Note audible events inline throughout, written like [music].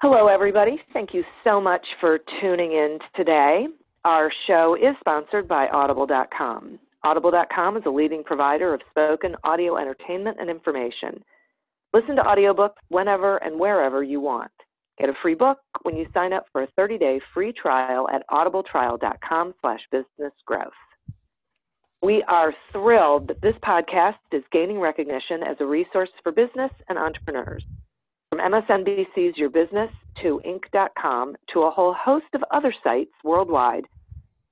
Hello, everybody. Thank you so much for tuning in today. Our show is sponsored by Audible.com. Audible.com is a leading provider of spoken audio entertainment and information. Listen to audiobooks whenever and wherever you want. Get a free book when you sign up for a 30-day free trial at audibletrial.com slash businessgrowth. We are thrilled that this podcast is gaining recognition as a resource for business and entrepreneurs. From MSNBC's Your Business to Inc.com to a whole host of other sites worldwide,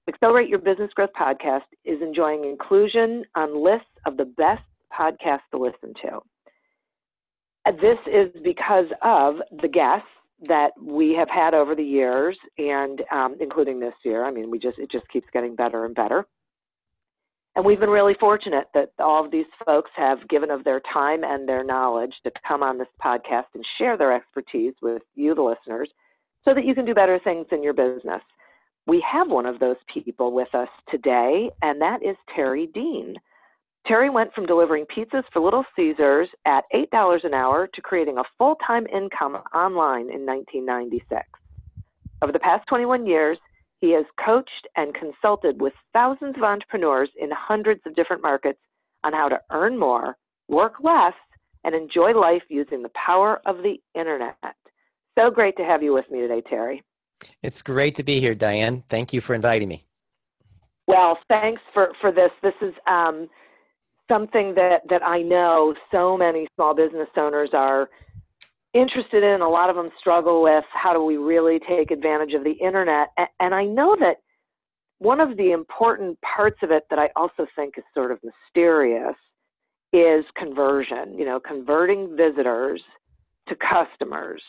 Accelerate Your Business Growth podcast is enjoying inclusion on lists of the best podcasts to listen to. This is because of the guests that we have had over the years, and um, including this year. I mean, we just it just keeps getting better and better. And we've been really fortunate that all of these folks have given of their time and their knowledge to come on this podcast and share their expertise with you, the listeners, so that you can do better things in your business. We have one of those people with us today, and that is Terry Dean. Terry went from delivering pizzas for Little Caesars at $8 an hour to creating a full time income online in 1996. Over the past 21 years, he has coached and consulted with thousands of entrepreneurs in hundreds of different markets on how to earn more, work less, and enjoy life using the power of the internet. So great to have you with me today, Terry. It's great to be here, Diane. Thank you for inviting me. Well, thanks for, for this. This is um, something that, that I know so many small business owners are interested in. A lot of them struggle with how do we really take advantage of the internet. And I know that one of the important parts of it that I also think is sort of mysterious is conversion, you know, converting visitors to customers.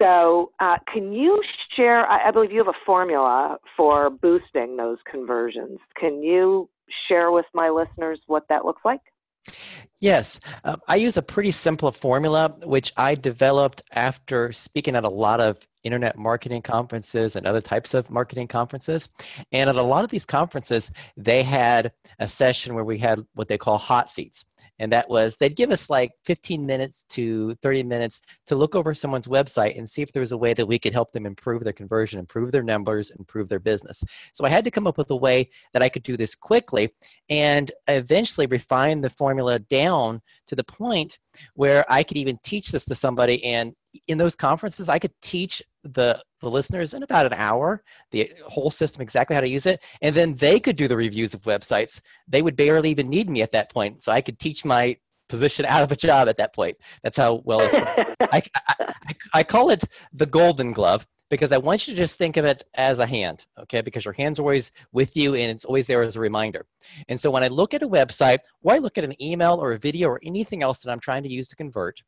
So, uh, can you share? I, I believe you have a formula for boosting those conversions. Can you share with my listeners what that looks like? Yes, uh, I use a pretty simple formula which I developed after speaking at a lot of internet marketing conferences and other types of marketing conferences. And at a lot of these conferences, they had a session where we had what they call hot seats and that was they'd give us like 15 minutes to 30 minutes to look over someone's website and see if there was a way that we could help them improve their conversion, improve their numbers, improve their business. So I had to come up with a way that I could do this quickly and eventually refine the formula down to the point where I could even teach this to somebody and in those conferences I could teach the the listeners in about an hour the whole system exactly how to use it. And then they could do the reviews of websites. They would barely even need me at that point. So i could teach my position out of a job at that point that's how well it's [laughs] I, I, I call it the golden glove because I want you to just think of it as a hand, okay? Because your hand's always with you and it's always there as a reminder. And so when I look at a website or I look at an email or a video or anything else that I'm trying to use to convert,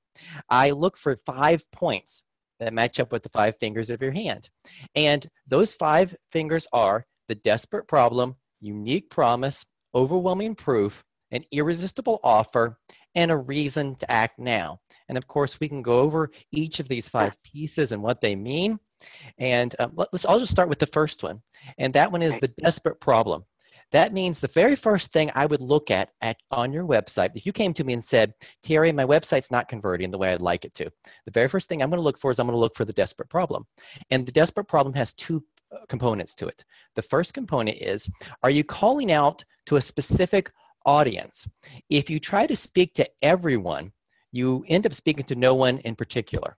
I look for five points that match up with the five fingers of your hand. And those five fingers are the desperate problem, unique promise, overwhelming proof, an irresistible offer, and a reason to act now. And of course, we can go over each of these five pieces and what they mean. And um, let's, I'll just start with the first one. And that one is the desperate problem. That means the very first thing I would look at, at on your website, if you came to me and said, Terry, my website's not converting the way I'd like it to, the very first thing I'm going to look for is I'm going to look for the desperate problem. And the desperate problem has two uh, components to it. The first component is, are you calling out to a specific audience? If you try to speak to everyone, you end up speaking to no one in particular.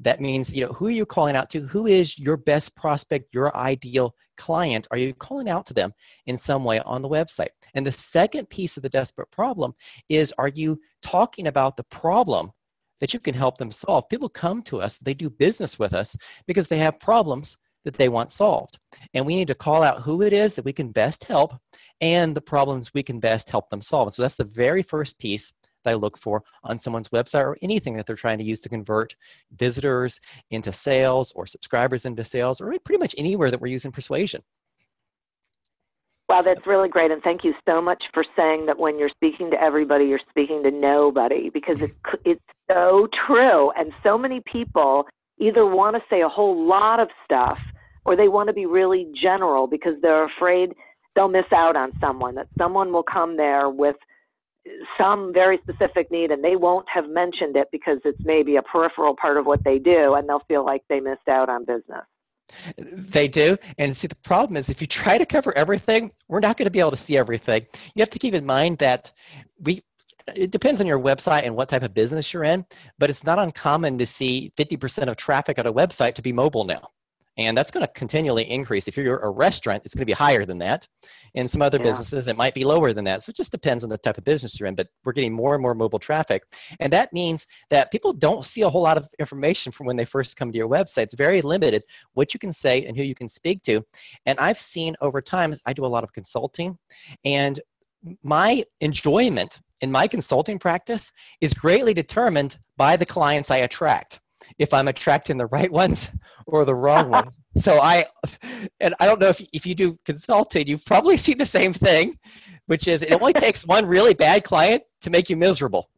That means, you know, who are you calling out to? Who is your best prospect, your ideal client? Are you calling out to them in some way on the website? And the second piece of the desperate problem is are you talking about the problem that you can help them solve? People come to us, they do business with us because they have problems that they want solved. And we need to call out who it is that we can best help and the problems we can best help them solve. And so that's the very first piece that I look for on someone's website or anything that they're trying to use to convert visitors into sales or subscribers into sales or pretty much anywhere that we're using persuasion. Wow, that's really great. And thank you so much for saying that when you're speaking to everybody, you're speaking to nobody because it, mm-hmm. it's so true. And so many people either want to say a whole lot of stuff or they want to be really general because they're afraid they'll miss out on someone, that someone will come there with some very specific need and they won't have mentioned it because it's maybe a peripheral part of what they do and they'll feel like they missed out on business. They do. And see, the problem is if you try to cover everything, we're not going to be able to see everything. You have to keep in mind that we, it depends on your website and what type of business you're in, but it's not uncommon to see 50% of traffic on a website to be mobile now and that's going to continually increase. If you're a restaurant, it's going to be higher than that. In some other yeah. businesses, it might be lower than that. So it just depends on the type of business you're in, but we're getting more and more mobile traffic. And that means that people don't see a whole lot of information from when they first come to your website. It's very limited what you can say and who you can speak to. And I've seen over time, I do a lot of consulting, and my enjoyment in my consulting practice is greatly determined by the clients I attract if I'm attracting the right ones or the wrong [laughs] ones. So I, and I don't know if, if you do consulting, you've probably seen the same thing, which is it only [laughs] takes one really bad client to make you miserable.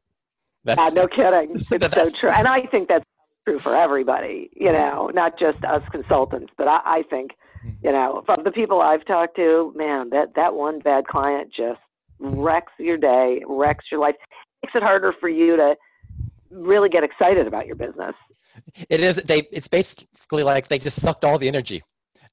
That's, yeah, no [laughs] kidding. It's so true. And I think that's true for everybody, you mm-hmm. know, not just us consultants, but I, I think, mm-hmm. you know, from the people I've talked to, man, that, that one bad client just mm-hmm. wrecks your day, wrecks your life, makes it harder for you to really get excited about your business it is they it's basically like they just sucked all the energy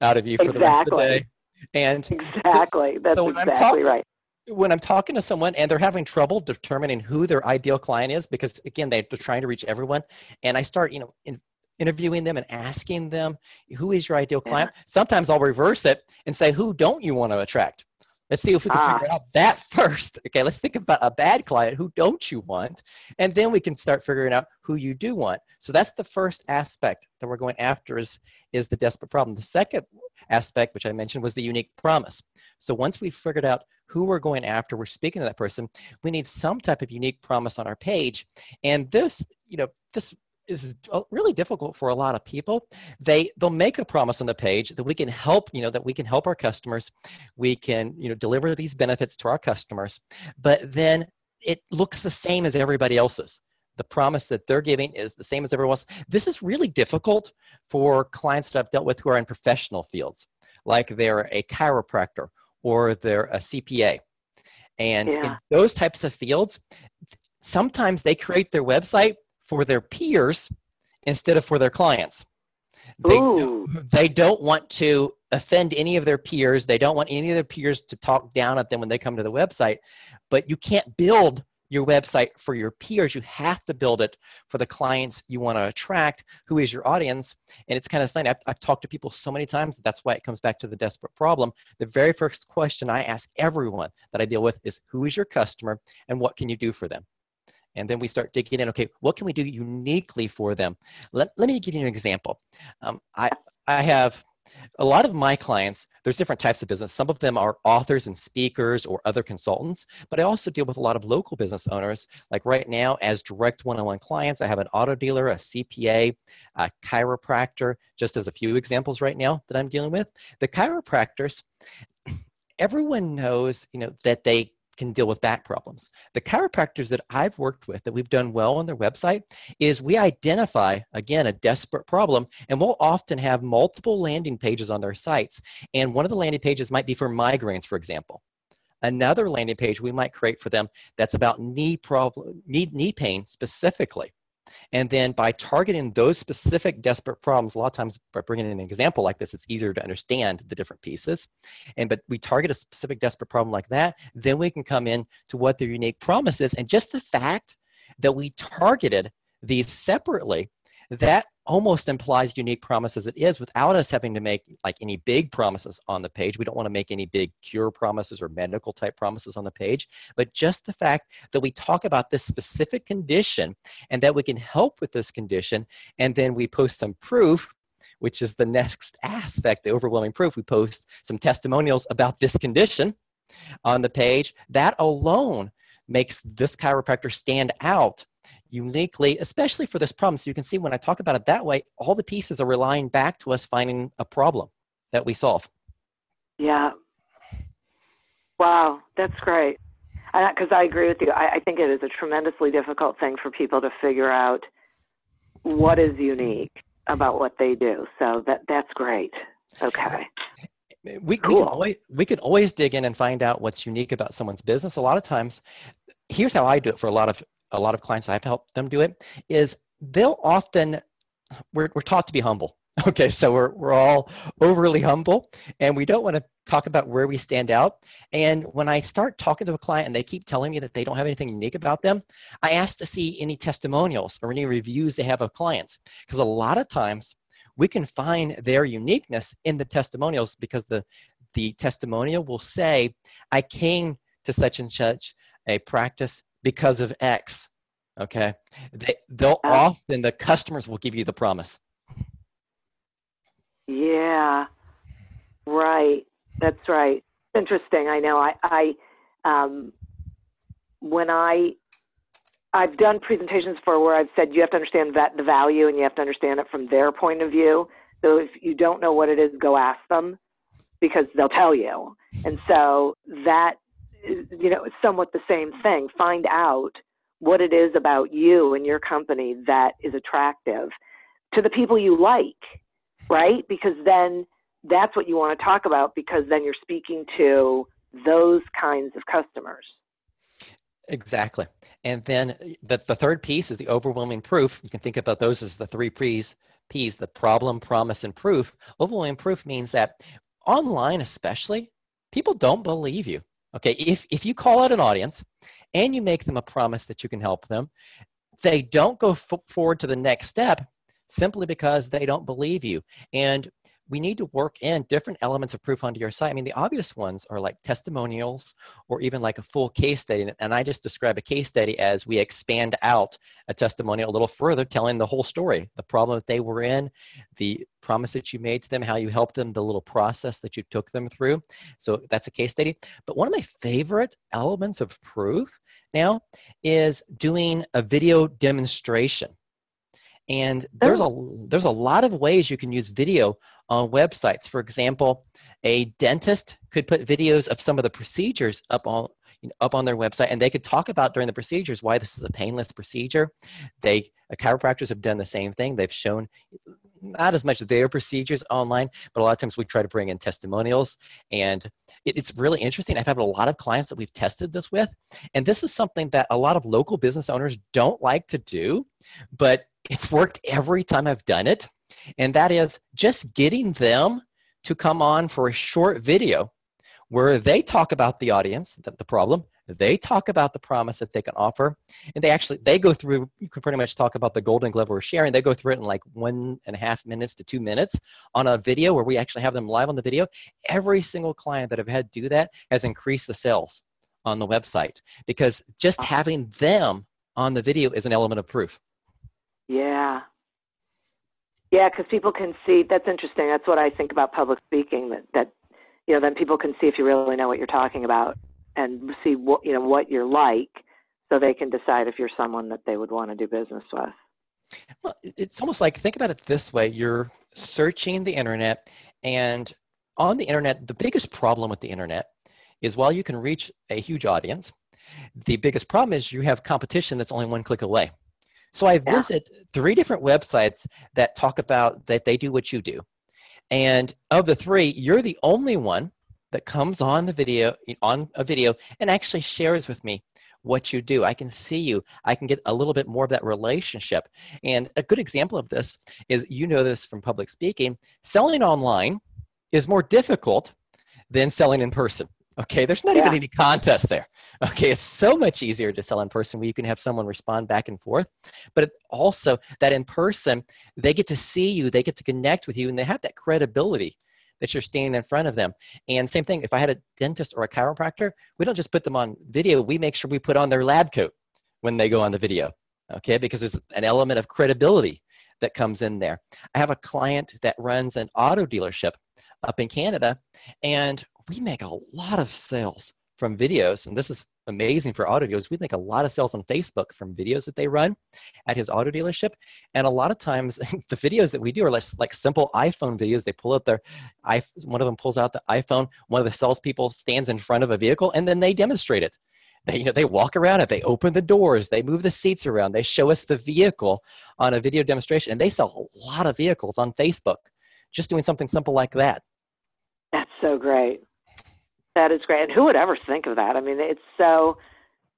out of you for exactly. the rest of the day and [laughs] exactly that's so exactly right when I'm talking to someone and they're having trouble determining who their ideal client is, because again, they're trying to reach everyone, and I start, you know, in, interviewing them and asking them, who is your ideal client? Yeah. Sometimes I'll reverse it and say, who don't you want to attract? Let's see if we can ah. figure out that [laughs] first. Okay, let's think about a bad client. Who don't you want? And then we can start figuring out who you do want. So that's the first aspect that we're going after is, is the desperate problem. The second aspect, which I mentioned, was the unique promise. So once we've figured out who we're going after, we're speaking to that person, we need some type of unique promise on our page. And this, you know, this is uh, really difficult for a lot of people. They they'll make a promise on the page that we can help, you know, that we can help our customers, we can, you know, deliver these benefits to our customers, but then it looks the same as everybody else's. The promise that they're giving is the same as everyone else. This is really difficult for clients that I've dealt with who are in professional fields, like they're a chiropractor or they're a CPA. And yeah. in those types of fields, sometimes they create their website for their peers instead of for their clients. They, they don't want to offend any of their peers. They don't want any of their peers to talk down at them when they come to the website. But you can't build your website for your peers. You have to build it for the clients you want to attract, who is your audience. And it's kind of funny. I've, I've talked to people so many times. That's why it comes back to the desperate problem. The very first question I ask everyone that I deal with is who is your customer and what can you do for them? And then we start digging in okay what can we do uniquely for them? Let, let me give you an example. Um, I, I have a lot of my clients there's different types of business. Some of them are authors and speakers or other consultants but i also deal with a lot of local business owners. Like right now as direct one-on-one clients i have an auto dealer a cpa a chiropractor just as a few examples right now that i'm dealing with. The chiropractors [clears throat] everyone knows you know that they can deal with back problems. The chiropractors that I've worked with that we've done well on their website is we identify, again, a desperate problem, and we'll often have multiple landing pages on their sites. And one of the landing pages might be for migraines, for example. Another landing page we might create for them that's about knee problem, knee, knee pain specifically. And then by targeting those specific desperate problems, a lot of times by bringing in an example like this, it's easier to understand the different pieces. And but we target a specific desperate problem like that, then we can come in to what their unique promise is. And just the fact that we targeted these separately, that almost implies unique promises it is without us having to make like any big promises on the page. We don't want to make any big cure promises or medical type promises on the page, but just the fact that we talk about this specific condition and that we can help with this condition, and then we post some proof which is the next aspect, the overwhelming proof. We post some testimonials about this condition on the page. That alone makes this chiropractor stand out uniquely, especially for this problem. So you can see when I talk about it that way, all the pieces are relying back to us finding a problem that we solve. Yeah. Wow, that's great. Because I agree with you. I, I think it is a tremendously difficult thing for people to figure out what is unique about what they do. So that that's great. Okay. We, cool. we, can always, we could always dig in and find out what's unique about someone's business. A lot of times, here's how I do it for a lot of a lot of clients I've helped them do it is they'll often we're, we're taught to be humble. [laughs] Okay, so we're, we're all overly humble and we don't want to talk about where we stand out. And when I start talking to a client and they keep telling me that they don't have anything unique about them, I ask to see any testimonials or any reviews they have of clients. Because a lot of times we can find their uniqueness in the testimonials because the, the testimonial will say, I came to such and such a practice because of X. Okay. They, they'll often, the customers will give you the promise. Yeah. Right. That's right. Interesting. I know. I, I, um, when I, I've done presentations for where I've said you have to understand that the value and you have to understand it from their point of view. So if you don't know what it is, go ask them because they'll tell you. And so that you know, somewhat the same thing. Find out what it is about you and your company that is attractive to the people you like, right? Because then that's what you want to talk about because then you're speaking to those kinds of customers. Exactly. And then uh, the, the third piece is the overwhelming proof. You can think about those as the three P's, P's, the problem, promise, and proof. Overwhelming proof means that online especially, people don't believe you. Okay, if, if you call out an audience and you make them a promise that you can help them, they don't go f- forward to the next step simply because they don't believe you. And we need to work in different elements of proof onto your site. I mean, the obvious ones are like testimonials or even like a full case study. And I just describe a case study as we expand out a testimonial a little further, telling the whole story, the problem that they were in, the promise that you made to them, how you helped them, the little process that you took them through. So that's a case study. But one of my favorite elements of proof now is doing a video demonstration. And oh. there's oh. a there's a lot of ways you can use video on websites. For example, a dentist could put videos of some of the procedures up on you know, up on their website, and they could talk about during the procedures why this is a painless procedure. They uh, chiropractors have done the same thing. They've shown not as much their procedures online, but a lot of times we try to bring in testimonials, and it, it's really interesting. I've had a lot of clients that we've tested this with, and this is something that a lot of local business owners don't like to do, but it's worked every time I've done it. And that is just getting them to come on for a short video where they talk about the audience, the, the problem, they talk about the promise that they can offer, and they actually they go through. You can pretty much talk about the Golden Glove we're sharing. They go through it in like one and a half minutes to two minutes on a video where we actually have them live on the video. Every single client that I've had do that has increased the sales on the website because just having them on the video is an element of proof. Yeah. Yeah, because people can see. That's interesting. That's what I think about public speaking. That that you know, then people can see if you really know what you're talking about and see what you know what you're like, so they can decide if you're someone that they would want to do business with. Well, it's almost like think about it this way: you're searching the internet, and on the internet, the biggest problem with the internet is while you can reach a huge audience, the biggest problem is you have competition that's only one click away. So I yeah. visit three different websites that talk about that they do what you do. And of the three, you're the only one that comes on the video on a video and actually shares with me what you do. I can see you. I can get a little bit more of that relationship. And a good example of this is you know this from public speaking, selling online is more difficult than selling in person. Okay, there's not yeah. even any contest there. [laughs] Okay, it's so much easier to sell in person where you can have someone respond back and forth. But also that in person, they get to see you, they get to connect with you, and they have that credibility that you're standing in front of them. And same thing, if I had a dentist or a chiropractor, we don't just put them on video, we make sure we put on their lab coat when they go on the video. Okay, because there's an element of credibility that comes in there. I have a client that runs an auto dealership up in Canada, and we make a lot of sales from videos, and this is amazing for auto dealers. We make a lot of sales on Facebook from videos that they run at his auto dealership, and a lot of times [laughs] the videos that we do are like, like simple iPhone videos. They pull out their, one of them pulls out the iPhone. One of the salespeople stands in front of a vehicle, and then they demonstrate it. They, you know, they walk around it, they open the doors, they move the seats around, they show us the vehicle on a video demonstration, and they sell a lot of vehicles on Facebook just doing something simple like that. That's so great. That is great. And who would ever think of that? I mean, it's so,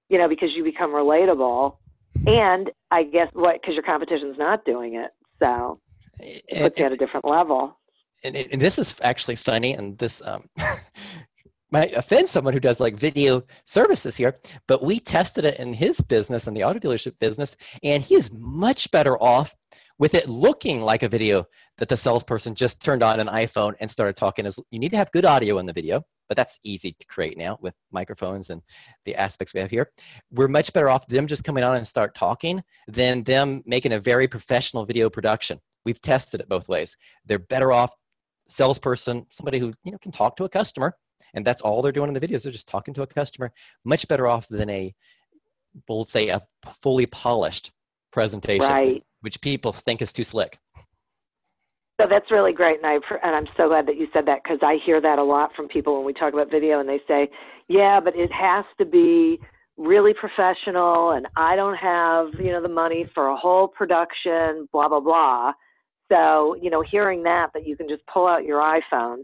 you know, because you become relatable, and I guess what because your competition's not doing it, so it puts you at a different level. And, and this is actually funny, and this um, [laughs] might offend someone who does like video services here, but we tested it in his business, in the auto dealership business, and he is much better off with it looking like a video that the salesperson just turned on an iPhone and started talking. As you need to have good audio in the video, but that's easy to create now with microphones and the aspects we have here. We're much better off them just coming on and start talking than them making a very professional video production. We've tested it both ways. They're better off salesperson, somebody who you know can talk to a customer, and that's all they're doing in the videos. They're just talking to a customer. Much better off than a, we'll say, a fully polished presentation, right. which people think is too slick. So that's really great, and, I, and I'm so glad that you said that because I hear that a lot from people when we talk about video, and they say, "Yeah, but it has to be really professional, and I don't have you know the money for a whole production, blah blah blah." So you know, hearing that that you can just pull out your iPhone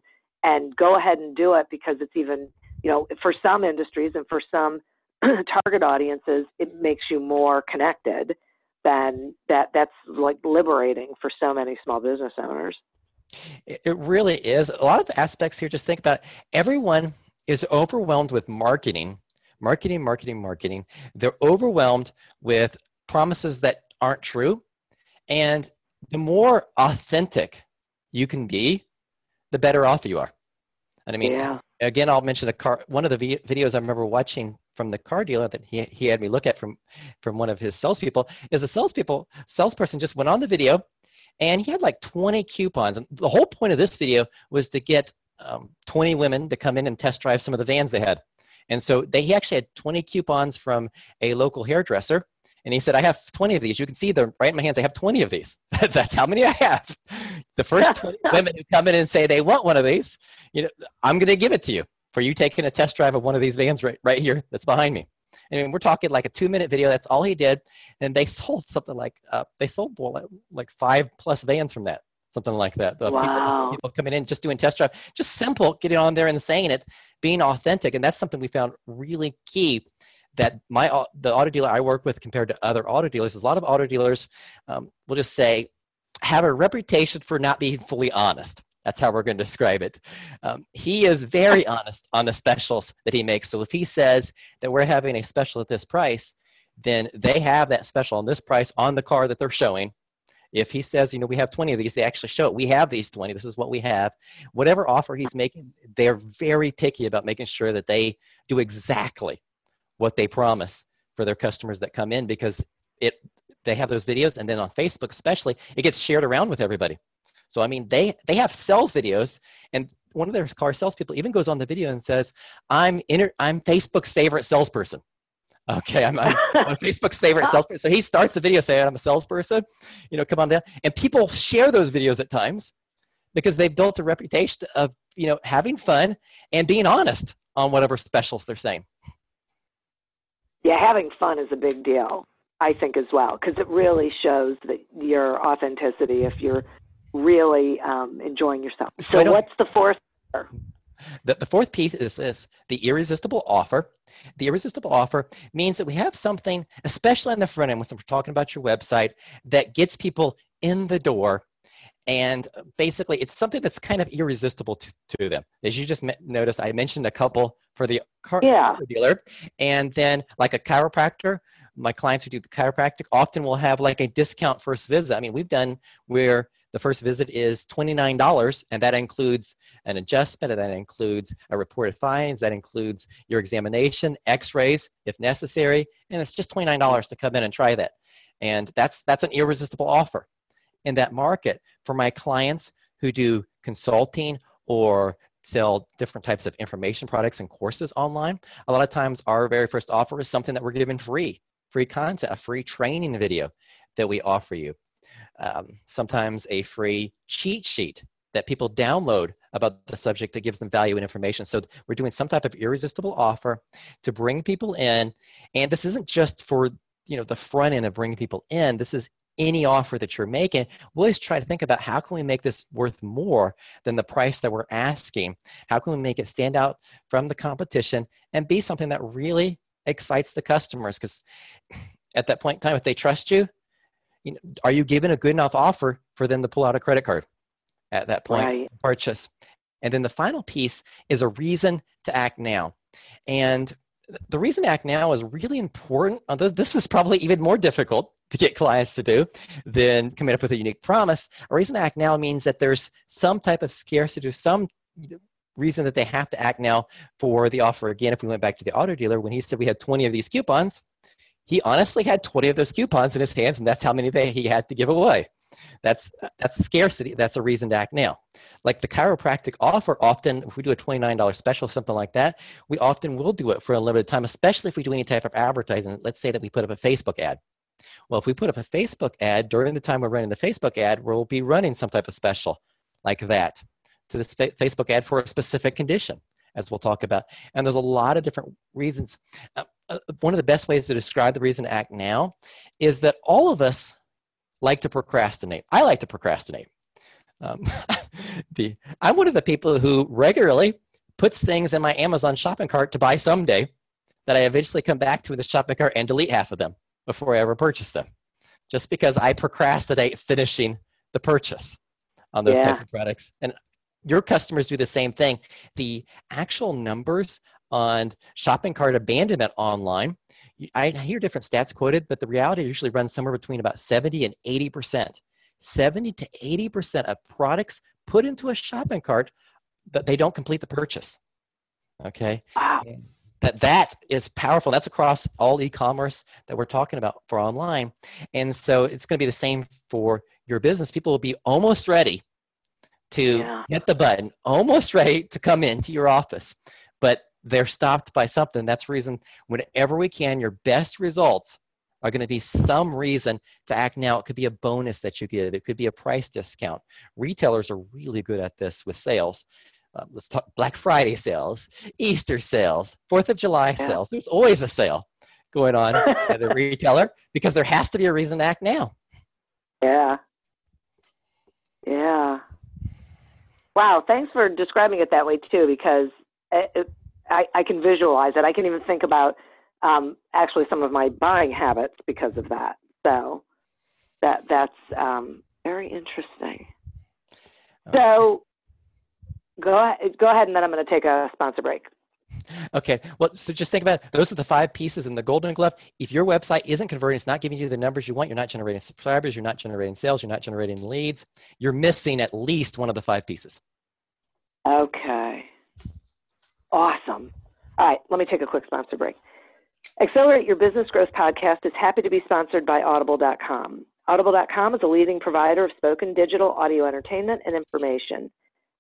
and go ahead and do it because it's even you know for some industries and for some [clears throat] target audiences, it makes you more connected then that that's like liberating for so many small business owners. It really is. A lot of aspects here, just think about everyone is overwhelmed with marketing, marketing, marketing, marketing. They're overwhelmed with promises that aren't true. And the more authentic you can be, the better off you are. And I mean, yeah. again, I'll mention a car. One of the videos I remember watching from the car dealer that he, he had me look at from from one of his salespeople is a salespeople salesperson just went on the video and he had like 20 coupons. And the whole point of this video was to get um, 20 women to come in and test drive some of the vans they had. And so they he actually had 20 coupons from a local hairdresser and he said i have 20 of these. You can see them right in my hands i have 20 of these. [laughs] That's how many i have. The first [laughs] 20 women who come in and say they want one of these you know i'm going to give it to you for you taking a test drive of one of these vans right, right here that's behind me. And we're talking like a two minute video. That's all he did. And they [laughs] sold something like, uh, they sold like five plus vans from that, something like that. The wow. people, people coming in just doing test drive, just simple, getting on there and saying it, being authentic. And that's something we found really key that my the auto dealer I work with compared to other auto dealers is a lot of auto dealers um, will just say have a reputation for not being fully honest. That's how we're going to describe it. Um, he is very [laughs] honest on the specials that he makes. So if he says that we're having a special at this price, then they have that special on this price on the car that they're showing. If he says, you know, we have 20 of these, they actually show it. We have these 20. This is what we have. Whatever offer he's making, they're very picky about making sure that they do exactly what they promise for their customers that come in because it they have those videos and then on Facebook especially, it gets shared around with everybody. So I mean, they they have sales videos, and one of their car salespeople even goes on the video and says, "I'm inter- I'm Facebook's favorite salesperson." Okay, I'm, I'm, [laughs] I'm Facebook's favorite salesperson. So he starts the video saying, "I'm a salesperson." You know, come on down, and people share those videos at times because they've built a reputation of you know having fun and being honest on whatever specials they're saying. Yeah, having fun is a big deal. I think as well because it really shows that your authenticity if you're really um, enjoying yourself. So, so what's the fourth? The, the fourth piece is this the irresistible offer. The irresistible offer means that we have something, especially on the front end, when we're talking about your website, that gets people in the door. And basically, it's something that's kind of irresistible to, to them. As you just noticed, I mentioned a couple for the car Yeah. dealer. And then, like a chiropractor, my clients who do the chiropractic often will have like a discount first visit. I mean, we've done where the first visit is $29 and that includes an adjustment and that includes a reported findings that includes your examination x-rays if necessary and it's just $29 to come in and try that. And that's that's an irresistible offer. In that market for my clients who do consulting or sell different types of information products and courses online a lot of times our very first offer is something that we're giving free free content a free training video that we offer you um, sometimes a free cheat sheet that people download about the subject that gives them value and information. So we're doing some type of irresistible offer to bring people in. And this isn't just for you know the front end of bringing people in. This is any offer that you're making. We'll always try to think about how can we make this worth more than the price that we're asking? How can we make it stand out from the competition and be something that really excites the customers? Because [clears throat] at that point in time, if they trust you, you know, are you giving a good enough offer for them to pull out a credit card at that point? Right. purchase. And then the final piece is a reason to act now. And the reason to act now is really important although this is probably even more difficult to get clients to do than coming up with a unique promise. A reason to act now means that there's some type of scarcity some reason that they have to act now for the offer. Again if we went back to the auto dealer when he said we had 20 of these coupons he honestly had 20 of those coupons in his hands and that's how many they, he had to give away. That's that's scarcity. That's a reason to act now. Like the chiropractic offer often if we do a $29 special something like that we often will do it for a limited time especially if we do any type of advertising. Let's say that we put up a facebook ad. Well if we put up a facebook ad during the time we're running the facebook ad we'll be running some type of special like that to this fa- facebook ad for a specific condition as we'll talk about and there's a lot of different reasons uh, uh, one of the best ways to describe the reason to act now is that all of us like to procrastinate. I like to procrastinate. Um, [laughs] the, I'm one of the people who regularly puts things in my Amazon shopping cart to buy someday that I eventually come back to in the shopping cart and delete half of them before I ever purchase them, just because I procrastinate finishing the purchase on those Yeah. types of products. And your customers do the same thing. The actual numbers on shopping cart abandonment online, I hear different stats quoted, but the reality usually runs somewhere between about 70 and 80 percent. 70 to 80 percent of products put into a shopping cart that they don't complete the purchase. Okay, Wow. that that is powerful. That's across all e-commerce that we're talking about for online, and so it's going to be the same for your business. People will be almost ready to Yeah. hit the button, almost [laughs] ready to come into your office, but they're stopped by something. That's the reason whenever we can, your best results are going to be some reason to act now. It could be a bonus that you give. It could be a price discount. Retailers are really good at this with sales. Uh, let's talk Black Friday sales, Easter sales, Fourth of July Yeah. sales. There's always a sale going on [laughs] at a retailer because there has to be a reason to act now. Yeah. Yeah. Wow. Thanks for describing it that way too, because it, it, I, I can visualize it. I can even think about um, actually some of my buying habits because of that. So that that's um, very interesting. So go ahead, go ahead, and then I'm going to take a sponsor break. Okay, well, so just think about it. those are the five pieces in the golden glove. If your website isn't converting, it's not giving you the numbers you want, you're not generating subscribers, you're not generating sales, you're not generating leads, you're missing at least one of the five pieces. Okay. Awesome. All right, let me take a quick sponsor break. Accelerate Your Business Growth podcast is happy to be sponsored by Audible.com. Audible.com is a leading provider of spoken digital audio entertainment and information.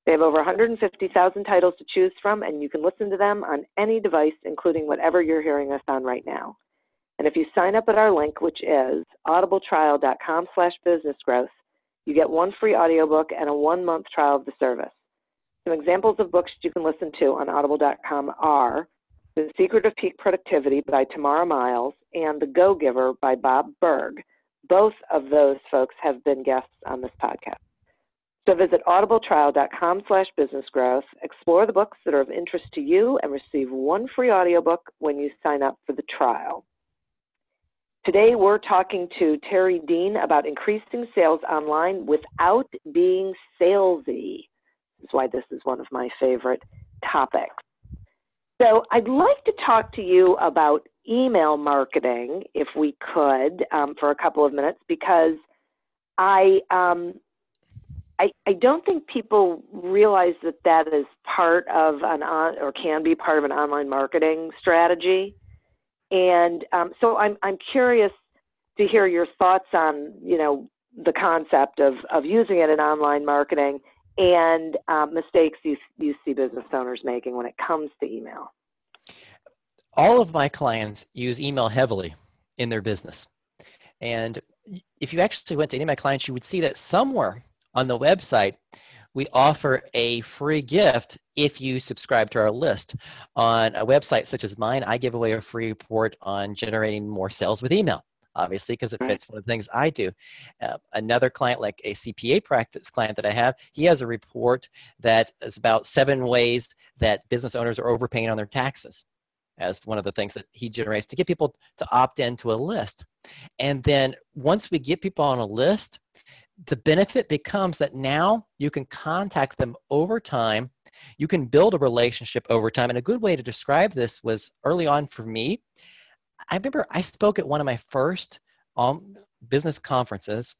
They have over 150,000 titles to choose from, and you can listen to them on any device, including whatever you're hearing us on right now. And if you sign up at our link, which is audibletrial.com slash businessgrowth, you get one free audiobook and a one-month trial of the service. Some examples of books you can listen to on audible.com are The Secret of Peak Productivity by Tamara Myles and The Go Giver by Bob Burg. Both of those folks have been guests on this podcast. So visit audibletrial.com slash businessgrowth, explore the books that are of interest to you, and receive one free audiobook when you sign up for the trial. Today, we're talking to Terry Dean about increasing sales online without being salesy. This is why this is one of my favorite topics. So I'd like to talk to you about email marketing, if we could, um, for a couple of minutes, because I, um, I I don't think people realize that that is part of an on or can be part of an online marketing strategy, and um, so I'm I'm curious to hear your thoughts on you know the concept of of using it in online marketing and um, mistakes you you see business owners making when it comes to email all of my clients use email heavily in their business. And if you actually went to any of my clients, you would see that somewhere on the website, we offer a free gift if you subscribe to our list. On a website such as mine, I give away a free report on generating more sales with email, obviously, because it fits one of the things I do. Uh, another client, like a CPA practice client that I have, he has a report that is about seven ways that business owners are overpaying on their taxes as one of the things that he generates to get people to opt into a list. And then once we get people on a list, the benefit becomes that now you can contact them over time. You can build a relationship over time. And a good way to describe this was early on for me. I remember I spoke at one of my first um, business conferences,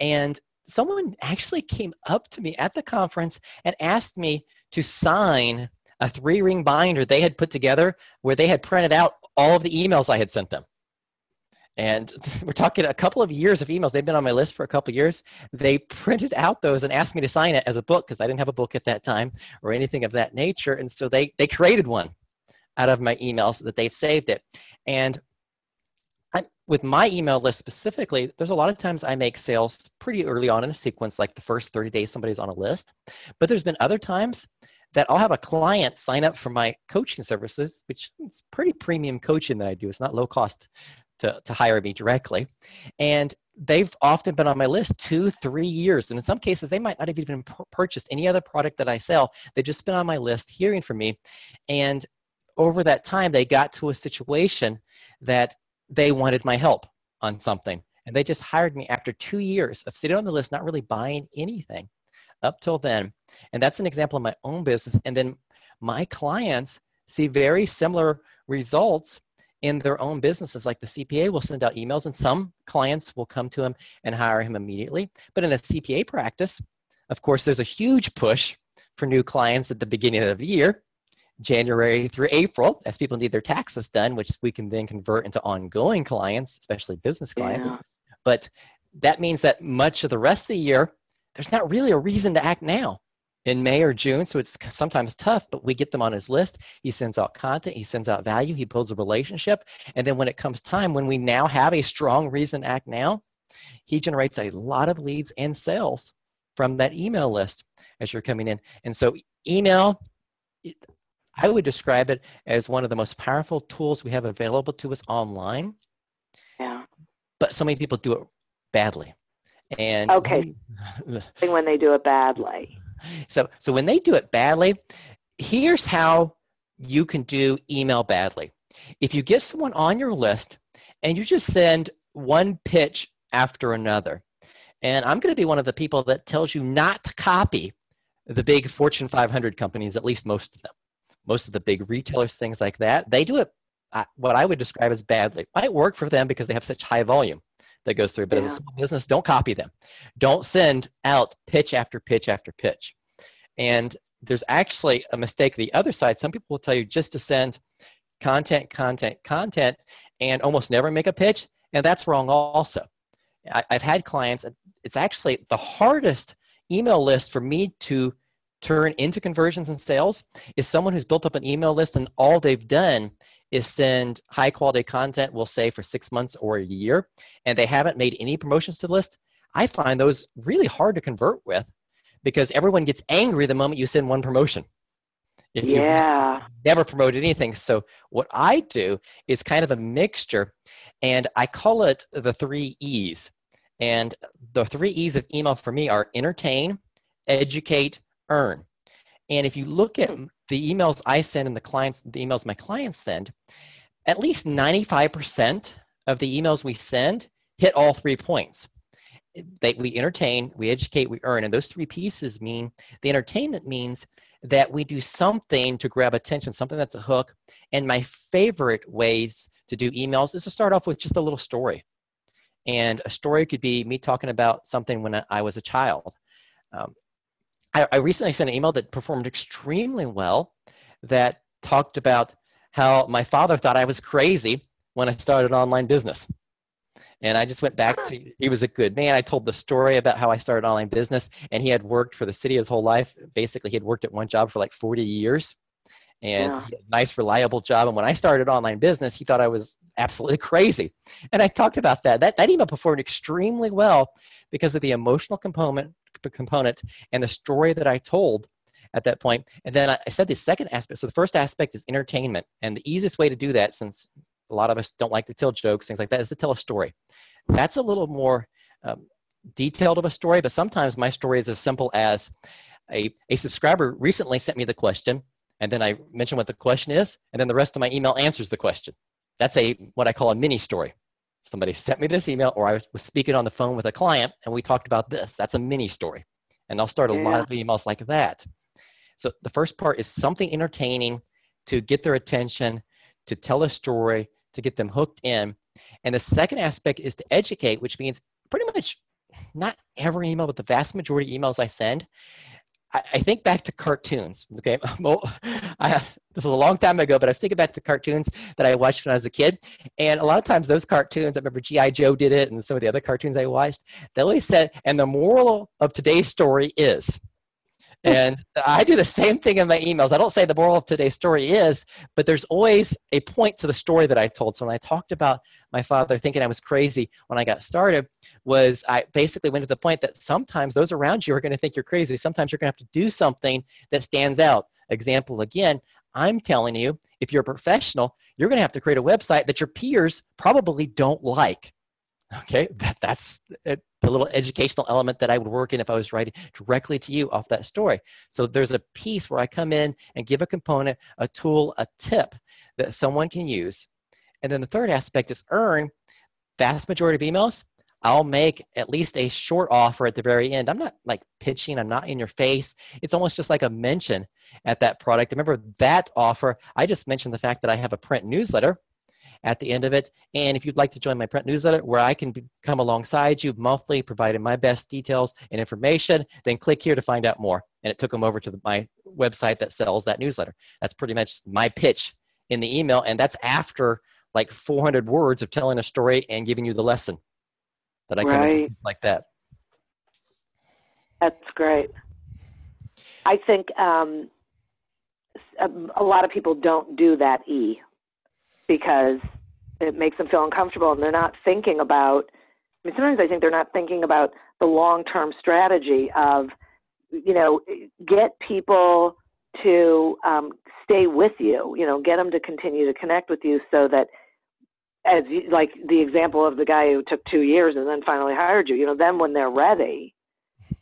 and someone actually came up to me at the conference and asked me to sign a three ring binder they had put together where they had printed out all of the emails I had sent them. And [laughs] we're talking a couple of years of emails. They've been on my list for a couple of years. They printed out those and asked me to sign it as a book because I didn't have a book at that time or anything of that nature. And so they, they created one out of my emails that they'd saved it. And I, with my email list specifically, there's a lot of times I make sales pretty early on in a sequence, like the first 30 days somebody's on a list. But there's been other times that I'll have a client sign up for my coaching services, which is pretty premium coaching that I do. It's not low cost to, to hire me directly. And they've often been on my list two, three years. And in some cases, they might not have even purchased any other product that I sell. They've just been on my list hearing from me. And over that time, they got to a situation that they wanted my help on something. And they just hired me after two years of sitting on the list, not really buying anything up till then. And that's an example of my own business. And then my clients see very similar results in their own businesses. Like the CPA will send out emails, and some clients will come to him and hire him immediately. But in a CPA practice, of course, there's a huge push for new clients at the beginning of the year. January through April, as people need their taxes done, which we can then convert into ongoing clients, especially business clients. Yeah. But that means that much of the rest of the year, there's not really a reason to act now in May or June, so it's sometimes tough, but we get them on his list. He sends out content, he sends out value, he builds a relationship. And then when it comes time, when we now have a strong reason to act now, he generates a lot of leads and sales from that email list as you're coming in. And so, email, I would describe it as one of the most powerful tools we have available to us online. Yeah. But so many people do it badly. And okay, [laughs] when they do it badly. So, so when they do it badly, here's how you can do email badly. If you get someone on your list and you just send one pitch after another, and I'm going to be one of the people that tells you not to copy the big Fortune 500 companies, at least most of them. Most of the big retailers, things like that, they do it what I would describe as badly. Might work for them because they have such high volume that goes through. But yeah. as a small business, don't copy them. Don't send out pitch after pitch after pitch. And there's actually a mistake the other side. Some people will tell you just to send content, content, content, and almost never make a pitch. And that's wrong also. I, I've had clients, it's actually the hardest email list for me to turn into conversions and sales is someone who's built up an email list and all they've done is send high quality content, we'll say for six months or a year, and they haven't made any promotions to the list, I find those really hard to convert with because everyone gets angry the moment you send one promotion. If yeah. you never promoted anything. So what I do is kind of a mixture, and I call it the three E's. And the three E's of email for me are entertain, educate, earn. And if you look at hmm. The emails I send and the clients, the emails my clients send, at least 95% of the emails we send hit all three points. they, we entertain, we educate, we earn. And those three pieces mean the entertainment means that we do something to grab attention, something that's a hook. And my favorite ways to do emails is to start off with just a little story. And a story could be me talking about something when I was a child. Um, I, I recently sent an email that performed extremely well that talked about how my father thought I was crazy when I started online business. And I just went back to, he was a good man. I told the story about how I started online business and he had worked for the city his whole life. Basically, he had worked at one job for like 40 years and yeah. nice, reliable job. And when I started online business, he thought I was absolutely crazy. And I talked about that. That, that email performed extremely well because of the emotional component, component and the story that I told at that point. And then I said the second aspect. So the first aspect is entertainment. And the easiest way to do that, since a lot of us don't like to tell jokes, things like that, is to tell a story. That's a little more um, detailed of a story, but sometimes my story is as simple as a, a subscriber recently sent me the question, and then I mention what the question is, and then the rest of my email answers the question. That's a what I call a mini story. Somebody sent me this email, or I was, was speaking on the phone with a client, and we talked about this. That's a mini story. And I'll start a yeah. lot of emails like that. So the first part is something entertaining to get their attention, to tell a story, to get them hooked in. And the second aspect is to educate, which means pretty much not every email, but the vast majority of emails I send. I, I think back to cartoons. Okay, [laughs] well, I, this is a long time ago, but I was thinking back to cartoons that I watched when I was a kid. And a lot of times, those cartoons, I remember G.I. Joe did it, and some of the other cartoons I watched, they always said, and the moral of today's story is [laughs] and I do the same thing in my emails. I don't say the moral of today's story is, but there's always a point to the story that I told. So when I talked about my father thinking I was crazy when I got started, was I basically went to the point that sometimes those around you are going to think you're crazy. Sometimes you're going to have to do something that stands out. Example again, I'm telling you, if you're a professional, you're going to have to create a website that your peers probably don't like. Okay, that, that's the little educational element that I would work in if I was writing directly to you off that story. So there's a piece where I come in and give a component, a tool, a tip that someone can use. And then the third aspect is earn. Vast majority of emails, I'll make at least a short offer at the very end. I'm not like pitching, I'm not in your face. It's almost just like a mention at that product. Remember that offer, I just mentioned the fact that I have a print newsletter at the end of it. And if you'd like to join my print newsletter where I can be, come alongside you monthly, providing my best details and information, then click here to find out more. And it took them over to the, my website that sells that newsletter. That's pretty much my pitch in the email. And that's after like 400 words of telling a story and giving you the lesson that I right. of like that. That's great. I think um, a lot of people don't do that E because it makes them feel uncomfortable and they're not thinking about I mean sometimes I think they're not thinking about the long-term strategy of you know get people to um, stay with you you know get them to continue to connect with you so that as you, like the example of the guy who took two years and then finally hired you you know then when they're ready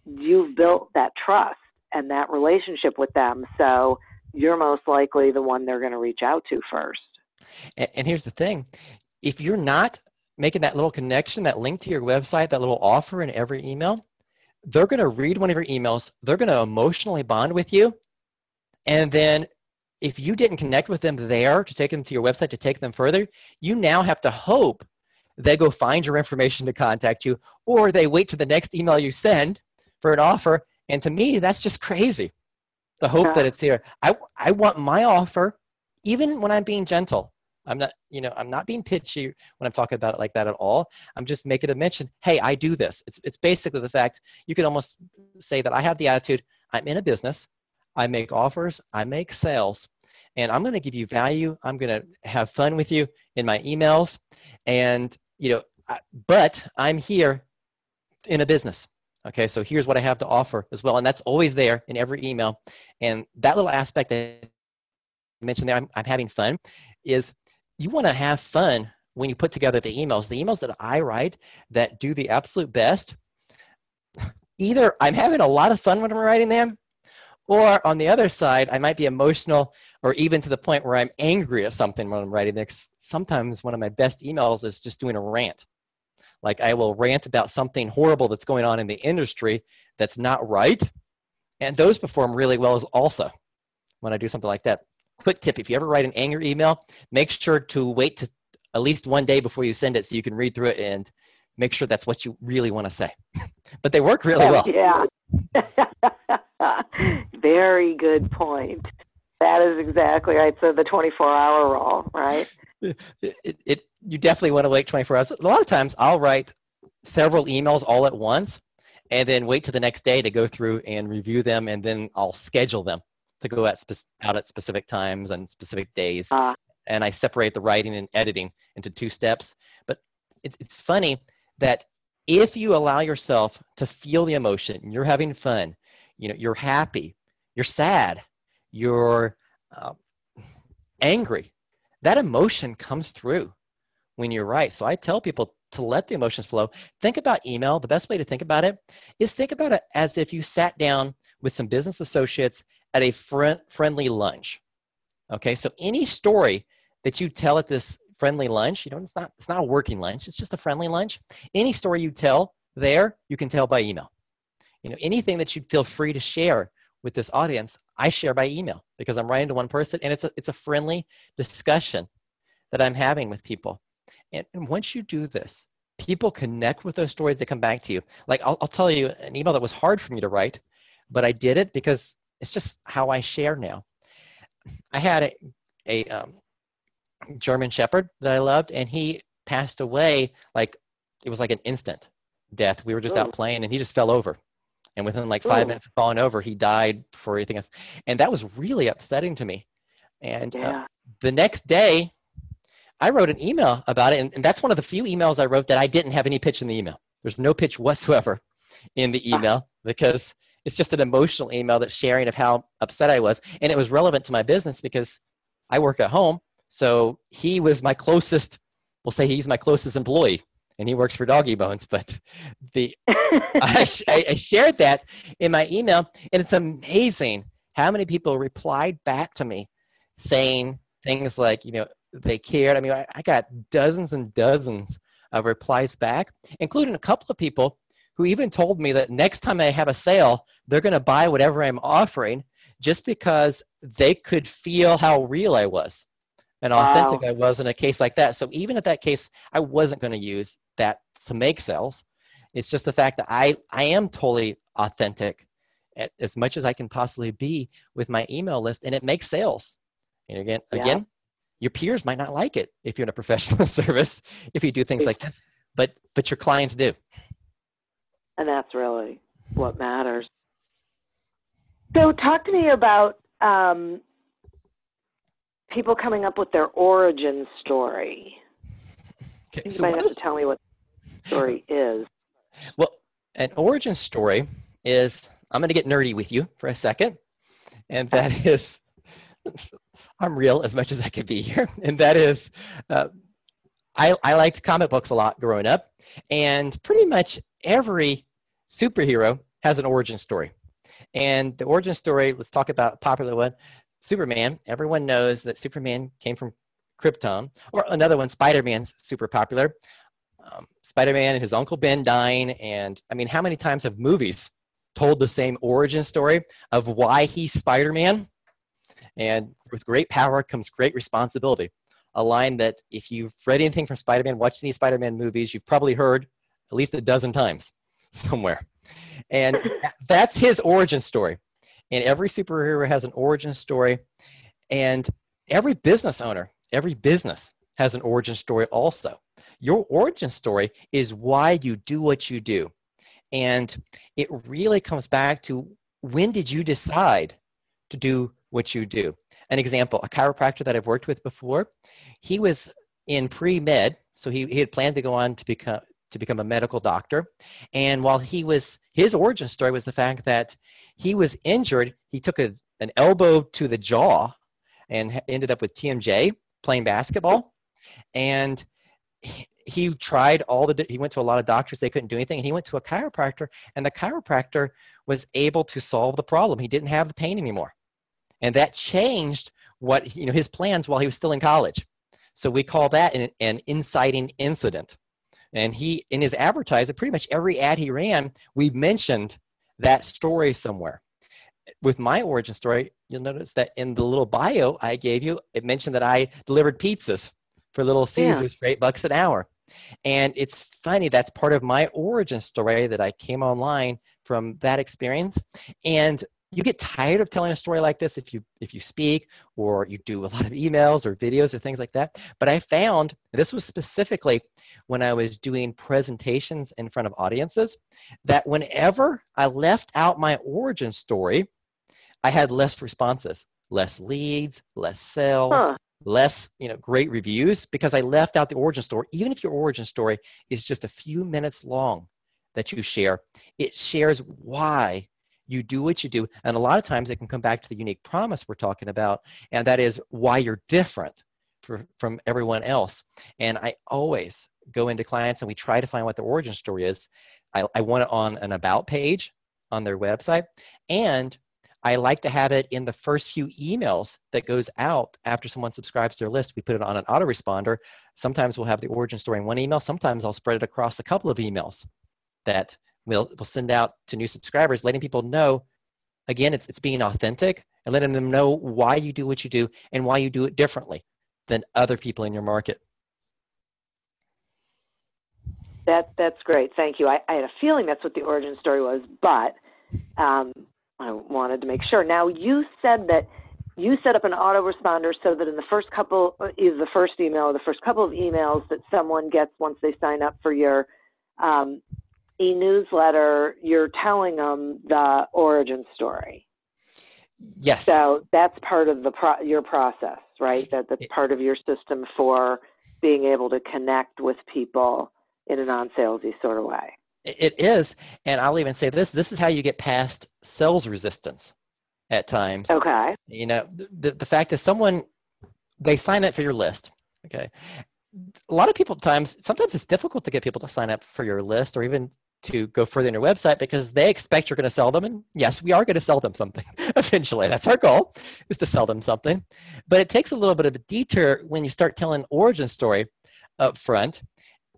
you've built that trust and that relationship with them so you're most likely the one they're going to reach out to first. And, and here's the thing if you're not making that little connection, that link to your website, that little offer in every email, they're going to read one of your emails, they're going to emotionally bond with you, and then if you didn't connect with them there to take them to your website to take them further, you now have to hope they go find your information to contact you, or they wait to the next email you send for an offer. And to me, that's just crazy. The hope yeah. that it's here. I, I want my offer, even when I'm being gentle. I'm not, you know, I'm not being pitchy when I'm talking about it like that at all. I'm just making a mention, hey, I do this. It's, it's basically the fact you could almost say that I have the attitude, I'm in a business, I make offers, I make sales, and I'm going to give you value. I'm going to have fun with you in my emails. And, you know, but I'm here in a business. Okay, so here's what I have to offer as well. And that's always there in every email. And that little aspect that I mentioned there, I'm, I'm having fun, is you want to have fun when you put together the emails. The emails that I write that do the absolute best, either I'm having a lot of fun when I'm writing them, or on the other side, I might be emotional or even to the point where I'm angry at something when I'm writing them. Sometimes one of my best emails is just doing a rant. Like I will rant about something horrible that's going on in the industry that's not right. And those perform really well as also when I do something like that. Quick tip, if you ever write an angry email, make sure to wait to at least one day before you send it so you can read through it and make sure that's what you really want to say. [laughs] but they work really well. Yeah. [laughs] Very good point. That is exactly right. So the 24 hour rule, right? It, it, it, you definitely want to wait 24 hours. A lot of times I'll write several emails all at once and then wait to the next day to go through and review them and then I'll schedule them to go at spe- out at specific times and specific days. Uh, and I separate the writing and editing into two steps. But it, it's funny that if you allow yourself to feel the emotion, you're having fun, you know, you're happy, you're sad, you're uh, angry, that emotion comes through when you write. So I tell people to let the emotions flow. Think about email. The best way to think about it is think about it as if you sat down with some business associates at a friend, friendly lunch. Okay, so any story that you tell at this friendly lunch, you know, it's not it's not a working lunch, it's just a friendly lunch. Any story you tell there, you can tell by email. You know, anything that you feel free to share with this audience, I share by email because I'm writing to one person and it's a it's a friendly discussion that I'm having with people. And, and once you do this, people connect with those stories that come back to you. Like I'll, I'll tell you an email that was hard for me to write, but I did it because it's just how I share now. I had a, a um, German Shepherd that I loved, and he passed away like it was like an instant death. We were just out oh. playing, and he just fell over. And within like five Ooh. minutes of falling over, he died before anything else. And that was really upsetting to me. And uh, yeah. uh, the next day, I wrote an email about it, and, and, that's one of the few emails I wrote that I didn't have any pitch in the email. There's no pitch whatsoever in the ah. email because it's just an emotional email that's sharing of how upset I was, and it was relevant to my business because I work at home. So he was my closest. We'll say he's my closest employee, and he works for Doggy Bones. But the [laughs] I, I shared that in my email, and it's amazing how many people replied back to me saying things like, you know, they cared. I mean, I, I got dozens and dozens of replies back, including a couple of people who even told me that next time I have a sale, they're going to buy whatever I'm offering just because they could feel how real I was and authentic wow. I was in a case like that. So even at that case, I wasn't going to use that to make sales. It's just the fact that I, I am totally authentic as much as I can possibly be with my email list, and it makes sales. And again, yeah. again, your peers might not like it if you're in a [laughs] professional service if you do things like this, but but your clients do. And that's really what matters. So, talk to me about um, people coming up with their origin story. [laughs] Okay, you so might have is, to tell me what story is. Well, an origin story is I'm going to get nerdy with you for a second, and that [laughs] is I'm real as much as I can be here, [laughs] and that is uh, I, I liked comic books a lot growing up, and pretty much every superhero has an origin story. And the origin story, let's talk about a popular one Superman. Everyone knows that Superman came from Krypton. Or another one, Spider Man's super popular. Um, Spider Man and his Uncle Ben dying. And I mean, how many times have movies told the same origin story of why he's Spider Man? And with great power comes great responsibility. A line that, if you've read anything from Spider Man, watched any Spider Man movies, you've probably heard at least a dozen times. [laughs] somewhere. And [laughs] that's his origin story. And every superhero has an origin story. And every business owner, every business has an origin story also. Your origin story is why you do what you do. And it really comes back to when did you decide to do what you do? An example, a chiropractor that I've worked with before, he was in pre-med, so he, he had planned to go on to become to become a medical doctor. And while he was, his origin story was the fact that he was injured. He took a, an elbow to the jaw and ended up with TMJ playing basketball. And he, he tried all the, he went to a lot of doctors. They couldn't do anything. And he went to a chiropractor, and the chiropractor was able to solve the problem. He didn't have the pain anymore. And that changed what, you know, his plans while he was still in college. So we call that an, an inciting incident. And he, in his advertising, pretty much every ad he ran, we mentioned that story somewhere. With my origin story, you'll notice that in the little bio I gave you, it mentioned that I delivered pizzas for Little Caesars yeah. for eight bucks an hour. And it's funny, that's part of my origin story that I came online from that experience. And you get tired of telling a story like this if you if you speak or you do a lot of emails or videos or things like that. But i found this was specifically when i was doing presentations in front of audiences that whenever i left out my origin story i had less responses less leads less sales huh. less you know great reviews because i left out the origin story. Even if your origin story is just a few minutes long that you share it shares why you do what you do and a lot of times it can come back to the unique promise we're talking about and that is why you're different for, from everyone else and i always go into clients and we try to find what the origin story is i, I want it on an about page on their website and I like to have it in the first few emails that goes out after someone subscribes to their list. We put it on an autoresponder. Sometimes we'll have the origin story in one email. Sometimes I'll spread it across a couple of emails that we'll, we'll send out to new subscribers, letting people know, again, it's, it's being authentic and letting them know why you do what you do and why you do it differently than other people in your market. That, that's great. Thank you. I, I had a feeling that's what the origin story was, but um, I wanted to make sure. Now, you said that you set up an autoresponder so that in the first couple, is the first email or the first couple of emails that someone gets once they sign up for your um, e-newsletter, you're telling them the origin story. Yes. So that's part of the pro- your process, right? That that's part of your system for being able to connect with people in a non-salesy sort of way. It is, and I'll even say this: this is how you get past sales resistance at times. Okay. You know, the the fact is, someone they sign up for your list. Okay. A lot of people times sometimes it's difficult to get people to sign up for your list or even to go further in your website because they expect you're going to sell them and yes we are going to sell them something [laughs] eventually that's our goal is to sell them something but it takes a little bit of a detour when you start telling origin story up front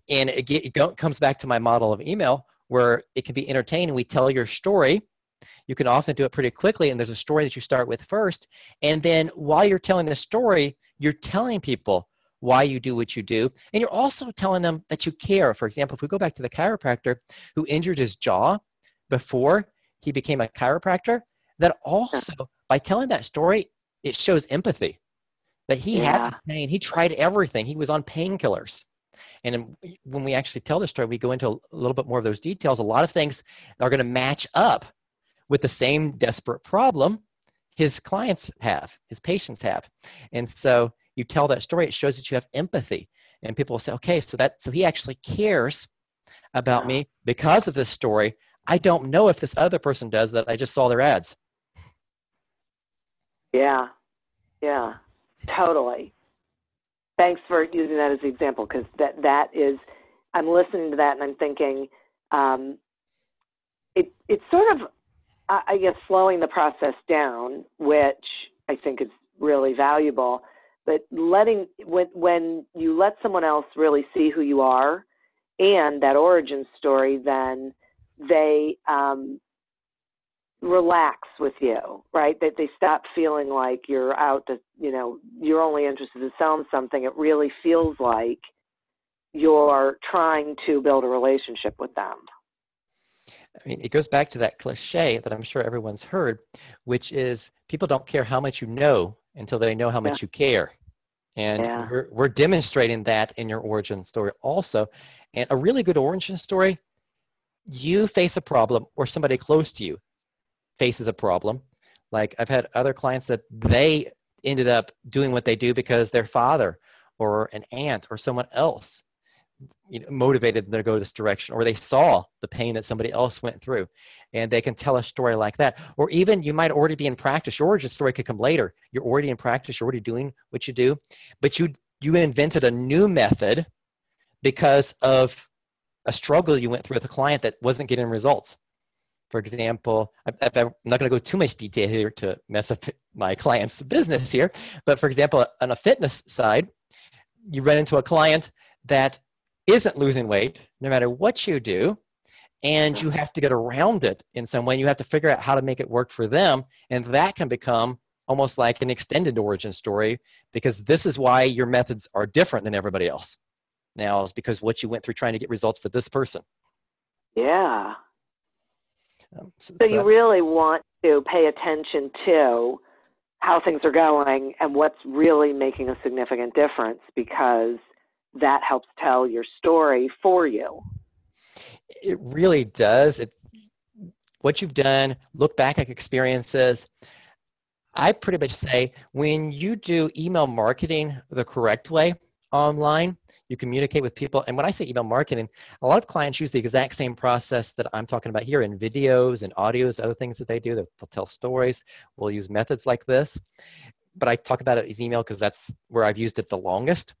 and it, get, it comes back to my model of email where it can be entertaining. We tell your story. You can often do it pretty quickly, and there's a story that you start with first. And then while you're telling the story, you're telling people why you do what you do. And you're also telling them that you care. For example, if we go back to the chiropractor who injured his jaw before he became a chiropractor, that also, by telling that story, it shows empathy. That he yeah. had pain. He tried everything. He was on painkillers. And when we actually tell the story, we go into a little bit more of those details. A lot of things are going to match up with the same desperate problem his clients have, his patients have. And so you tell that story, it shows that you have empathy. And people will say, okay, so that so he actually cares about me because of this story. I don't know if this other person does that. I just saw their ads. Yeah. Yeah. Totally thanks for using that as an example because that that is I'm listening to that and I'm thinking um, it it's sort of I guess slowing the process down, which I think is really valuable. But letting when when you let someone else really see who you are and that origin story, then they um, relax with you, right? That they stop feeling like you're out to, you know, you're only interested in selling something. It really feels like you're trying to build a relationship with them. I mean, it goes back to that cliche that I'm sure everyone's heard, which is people don't care how much you know until they know how much yeah. you care. And yeah. we're, we're demonstrating that in your origin story also. And a really good origin story, you face a problem or somebody close to you faces a problem. Like I've had other clients that they ended up doing what they do because their father or an aunt or someone else you know, motivated them to go this direction, or they saw the pain that somebody else went through, and they can tell a story like that. Or even you might already be in practice. Your origin story could come later. You're already in practice. You're already doing what you do, but you you invented a new method because of a struggle you went through with a client that wasn't getting results. For example, I, am not going to go too much detail here to mess up [laughs] my client's business here, but for example, on a fitness side, you run into a client that isn't losing weight, no matter what you do, and you have to get around it in some way. You have to figure out how to make it work for them, and that can become almost like an extended origin story because this is why your methods are different than everybody else. Now, it's because what you went through trying to get results for this person. Yeah. Um, so, so, you really want to pay attention to how things are going and what's really making a significant difference because that helps tell your story for you. It really does. It, what you've done, look back at experiences. I pretty much say when you do email marketing the correct way online, you communicate with people. And when I say email marketing, a lot of clients use the exact same process that I'm talking about here in videos and audios, other things that they do. They'll, tell stories. We'll use methods like this. But I talk about it as email because that's where I've used it the longest.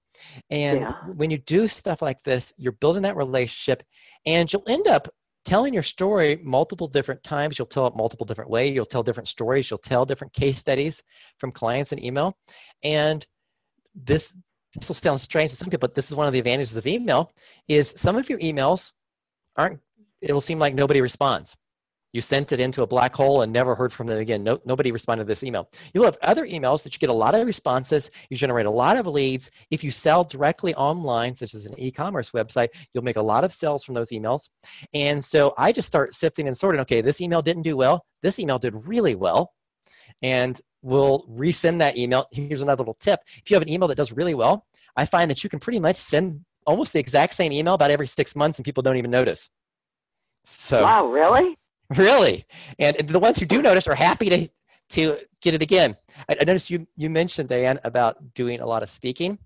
And yeah. when you do stuff like this, you're building that relationship and you'll end up telling your story multiple different times. You'll tell it multiple different ways. You'll tell different stories. You'll tell different case studies from clients in email. And this this will sound strange to some people, but this is one of the advantages of email is some of your emails aren't it will seem like nobody responds you sent it into a black hole and never heard from them again. No, nobody responded to this email. You'll have other emails that you get a lot of responses. You generate a lot of leads. If you sell directly online, such as an e-commerce website, you'll make a lot of sales from those emails. And so I just start sifting and sorting. Okay, this email didn't do well. This email did really well. And we'll resend that email. Here's another little tip. If you have an email that does really well, I find that you can pretty much send almost the exact same email about every six months and people don't even notice. So Wow, really? Really, and the ones who do notice are happy to to get it again. I, I noticed you you mentioned Diane about doing a lot of speaking,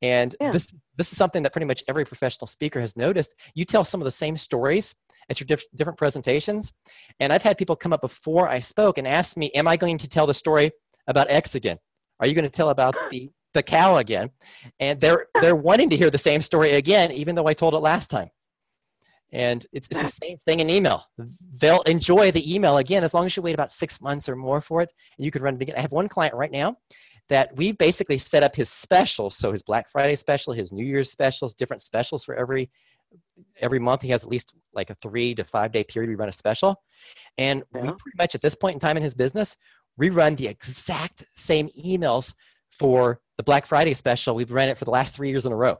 and yeah. this this is something that pretty much every professional speaker has noticed. You tell some of the same stories at your diff- different presentations, and I've had people come up before I spoke and ask me, "Am I going to tell the story about X again? Are you going to tell about the the cow again?" And they're they're wanting to hear the same story again, even though I told it last time. And it's, it's the same thing in email. They'll enjoy the email again as long as you wait about six months or more for it. And you can run it again. I have one client right now that we basically set up his specials. So his Black Friday special, his New Year's specials, different specials for every every month. He has at least like a three to five day period we run a special. And yeah. we pretty much at this point in time in his business, we run the exact same emails for the Black Friday special. We've run it for the last three years in a row.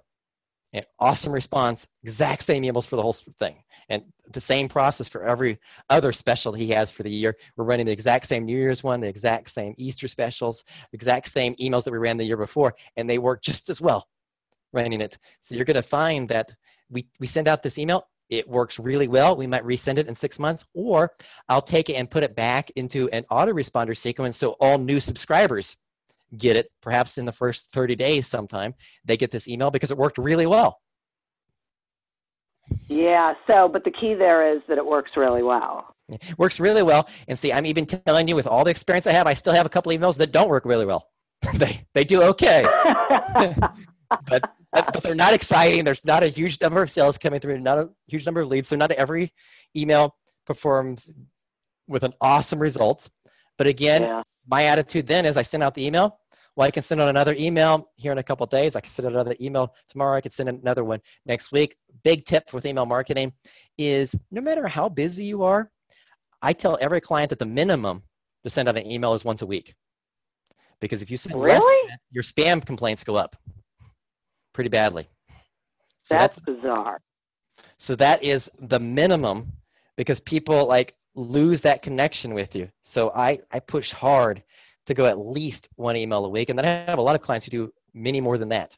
And awesome response, exact same emails for the whole thing. And the same process for every other special he has for the year. We're running the exact same New Year's one, the exact same Easter specials, exact same emails that we ran the year before, and they work just as well running it. So you're going to find that we, we send out this email, it works really well. We might resend it in six months, or I'll take it and put it back into an autoresponder sequence so all new subscribers get it perhaps in the first 30 days sometime they get this email because it worked really well. Yeah so but the key there is that it works really well. It works really well and see i'm even telling you with all the experience i have i still have a couple emails that don't work really well. [laughs] They they do okay. [laughs] [laughs] But but they're not exciting there's not a huge number of sales coming through not a huge number of leads so not every email performs with an awesome result. But again yeah. my attitude then is i send out the email well, I can send out another email here in a couple days. I can send out another email tomorrow. I can send another one next week. Big tip with email marketing is no matter how busy you are, I tell every client that the minimum to send out an email is once a week. Because if you send really? less, your spam complaints go up pretty badly. So that's, that's bizarre. So that is the minimum because people like lose that connection with you. So I, I push hard to go at least one email a week. And then I have a lot of clients who do many more than that,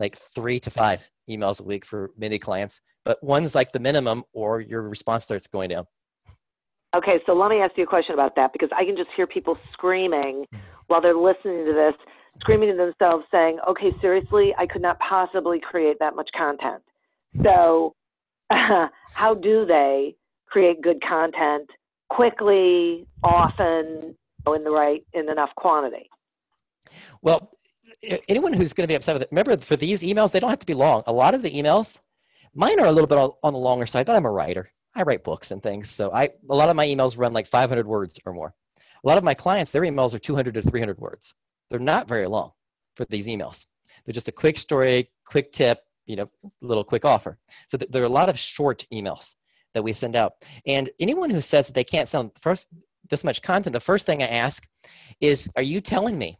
like three to five emails a week for many clients. But one's like the minimum, or your response starts going down. Okay, so let me ask you a question about that because I can just hear people screaming while they're listening to this, screaming to themselves, saying, okay, seriously, I could not possibly create that much content. So, uh, [laughs] how do they create good content quickly, often, in the right in enough quantity. Well, anyone who's going to be upset with it, remember for these emails, they don't have to be long. A lot of the emails, mine are a little bit on the longer side, but I'm a writer. I write books and things, so I a lot of my emails run like 500 words or more. A lot of my clients, their emails are 200 to 300 words. They're not very long for these emails. They're just a quick story, quick tip, you know, little quick offer. So th- there are a lot of short emails that we send out. And anyone who says that they can't send first this much content, the first thing I ask is, are you telling me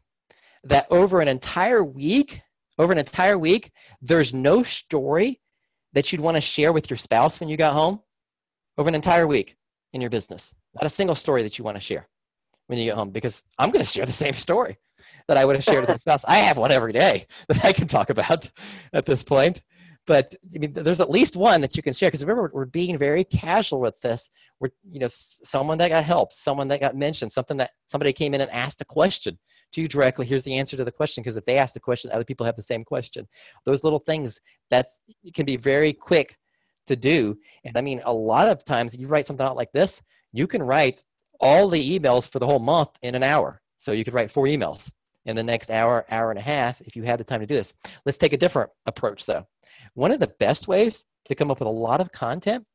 that over an entire week, over an entire week, there's no story that you'd want to share with your spouse when you got home? Over an entire week in your business. Not a single story that you want to share when you get home because I'm going to share the same story that I would have shared with my [laughs] spouse. I have one every day that I can talk about at this point. But I mean, there's at least one that you can share because remember, we're being very casual with this. We're, you know, someone that got help, someone that got mentioned, something that somebody came in and asked a question to you directly. Here's the answer to the question because if they ask the question, other people have the same question. Those little things that's can be very quick to do. And I mean, a lot of times you write something out like this, you can write all the emails for the whole month in an hour. So you could write four emails in the next hour, hour and a half if you had the time to do this. Let's take a different approach though. One of the best ways to come up with a lot of content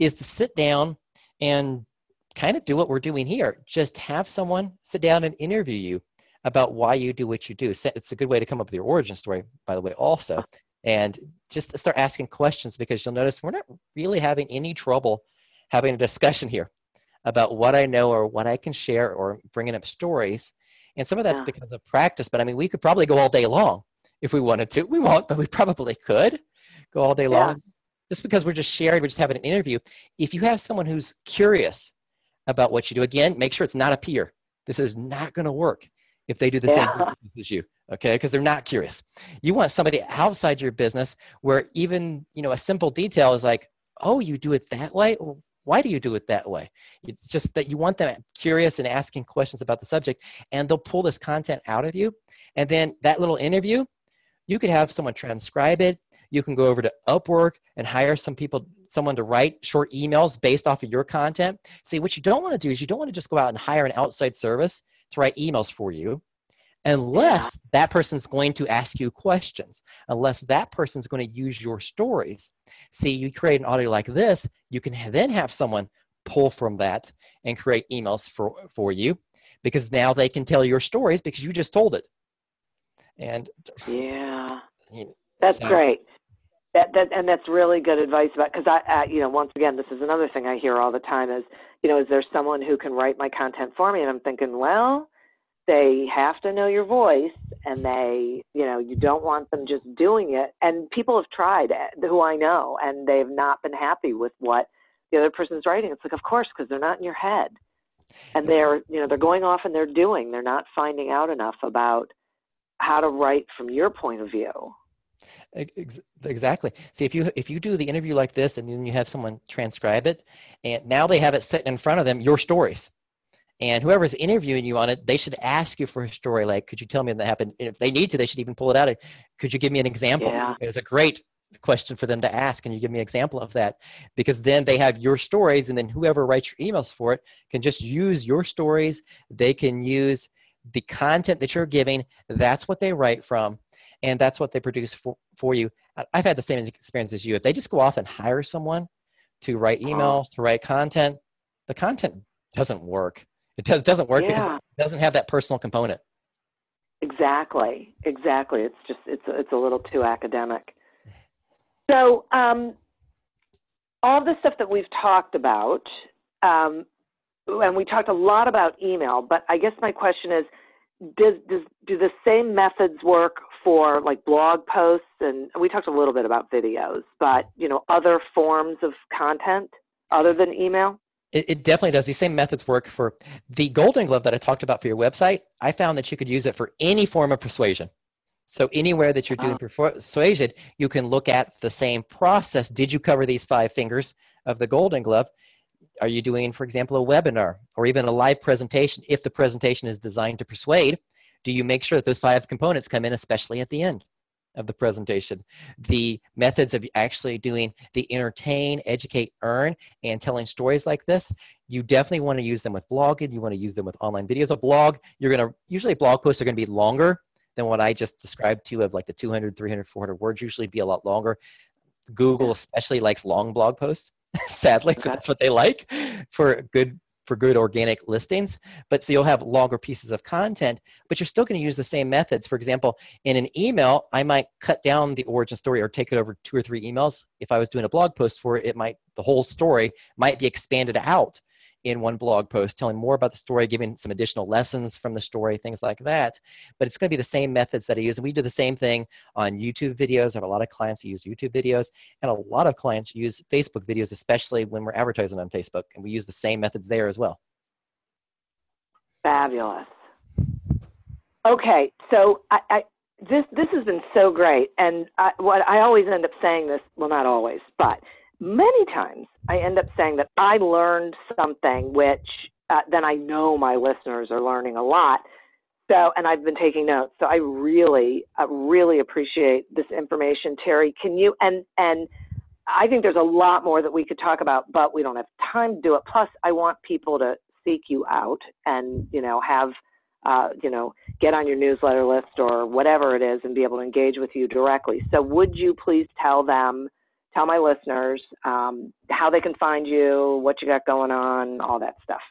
is to sit down and kind of do what we're doing here. Just have someone sit down and interview you about why you do what you do. It's a good way to come up with your origin story, by the way, also. And just start asking questions because you'll notice we're not really having any trouble having a discussion here about what I know or what I can share or bringing up stories. And some of that's yeah. because of practice, but I mean, we could probably go all day long if we wanted to. We won't, but we probably could go all day long. Just because we're just sharing, we're just having an interview. If you have someone who's curious about what you do, again, make sure it's not a peer. This is not going to work if they do the yeah. same business as you, okay? Because they're not curious. You want somebody outside your business where even you know a simple detail is like, oh, you do it that way. Why do you do it that way? It's just that you want them curious and asking questions about the subject, and they'll pull this content out of you. And then that little interview, you could have someone transcribe it. You can go over to Upwork and hire some people, someone to write short emails based off of your content. See, what you don't want to do is you don't want to just go out and hire an outside service to write emails for you unless yeah. that person's going to ask you questions, unless that person's going to use your stories. See, you create an audio like this, you can then have someone pull from that and create emails for, for you because now they can tell your stories because you just told it. And yeah, you know, that's so. great. That, that and that's really good advice about because I, I you know once again this is another thing I hear all the time is you know is there someone who can write my content for me? And I'm thinking well they have to know your voice and they you know you don't want them just doing it. And people have tried eh, who i know and they've not been happy with what the other person's writing. It's like of course because they're not in your head. And they're you know they're going off and they're doing. They're not finding out enough about how to write from your point of view exactly see if you if you do the interview like this and then you have someone transcribe it and now they have it sitting in front of them your stories and whoever's interviewing you on it, they should ask you for a story. Like, could you tell me that happened? And if they need to, they should even pull it out. Could you give me an example? Yeah. It's a great question for them to ask. and you give me an example of that? Because then they have your stories, and then whoever writes your emails for it can just use your stories. They can use the content that you're giving. That's what they write from, and that's what they produce for, for you. I've had the same experience as you. If they just go off and hire someone to write emails, to write content, the content doesn't work it does, doesn't work yeah. because it doesn't have that personal component. Exactly, exactly. It's just it's it's a little too academic. [sighs] So, um, all the stuff that we've talked about, um, and we talked a lot about email, but I guess my question is, does, does do the same methods work for like blog posts? And we talked a little bit about videos, but you know, other forms of content other than email. It, it, definitely does. These same methods work for the Golden Glove that I talked about for your website. I found that you could use it for any form of persuasion. So anywhere that you're doing uh-huh. persuasion, you can look at the same process. Did you cover these five fingers of the Golden Glove? Are you doing, for example, a webinar or even a live presentation? If the presentation is designed to persuade, do you make sure that those five components come in, especially at the end? of the presentation. The methods of actually doing the entertain, educate, earn, and telling stories like this, you definitely want to use them with blogging. You want to use them with online videos. A blog, you're going to, usually blog posts are going to be longer than what I just described to you of like the 200, 300, 400 words, usually be a lot longer. Google especially likes long blog posts, [laughs] sadly, okay. [laughs] that's what they like for good for good organic listings. But so you'll have longer pieces of content, but you're still going to use the same methods. For example, in an email, I might cut down the origin story or take it over two or three emails. If I was doing a blog post for it, it might the whole story might be expanded out in one blog post, telling more about the story, giving some additional lessons from the story, things like that. But it's going to be the same methods that I use. And we do the same thing on YouTube videos. I have a lot of clients who use YouTube videos, and a lot of clients use Facebook videos, especially when we're advertising on Facebook. And we use the same methods there as well. Fabulous. Okay, so I, I this this has been so great, and I, what I always end up saying this. Well, not always, but many times I end up saying that I learned something which uh, then I know my listeners are learning a lot. So, and I've been taking notes. So I really, uh, really appreciate this information, Terry. Can you, and, and I think there's a lot more that we could talk about, but we don't have time to do it. Plus, I want people to seek you out and, you know, have, uh, you know, get on your newsletter list or whatever it is and be able to engage with you directly. So would you please tell them, tell my listeners um, how they can find you, what you got going on, all that stuff.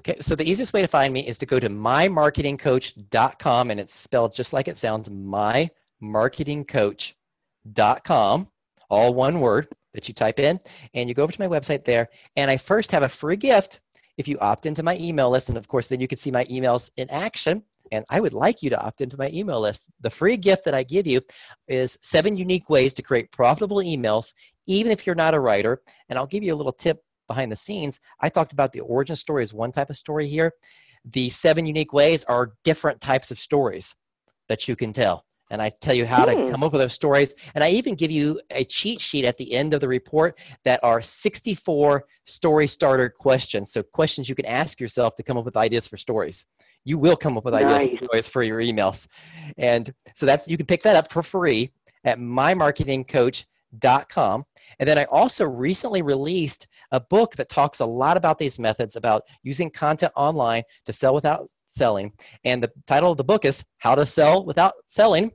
Okay, so the easiest way to find me is to go to mymarketingcoach.com, and it's spelled just like it sounds mymarketingcoach.com, all one word that you type in, and you go over to my website there. And I first have a free gift if you opt into my email list, and of course, then you can see my emails in action and I would like you to opt into my email list. The free gift that I give you is seven unique ways to create profitable emails, even if you're not a writer. And I'll give you a little tip behind the scenes. I talked about the origin story as one type of story here. The seven unique ways are different types of stories that you can tell. And I tell you how to hmm. come up with those stories. And I even give you a cheat sheet at the end of the report that are 64 story starter questions. So, questions you can ask yourself to come up with ideas for stories you will come up with nice. ideas for your emails. And so that's you can pick that up for free at mymarketingcoach.com. And then I also recently released a book that talks a lot about these methods about using content online to sell without selling. And the title of the book is How to Sell Without Selling.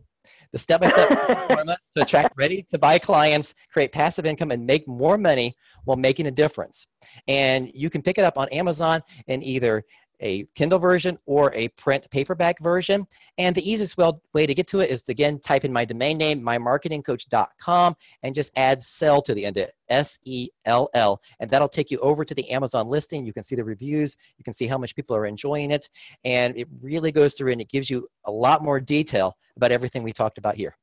The step-by-step [laughs] formula to attract ready to buy clients, create passive income, and make more money while making a difference. And you can pick it up on Amazon and either a Kindle version or a print paperback version. And the easiest way to get to it is to again type in my domain name, mymarketingcoach.com, and just add sell to the end of it, S E L L. And that'll take you over to the Amazon listing. You can see the reviews, you can see how much people are enjoying it. And it really goes through and it gives you a lot more detail about everything we talked about here.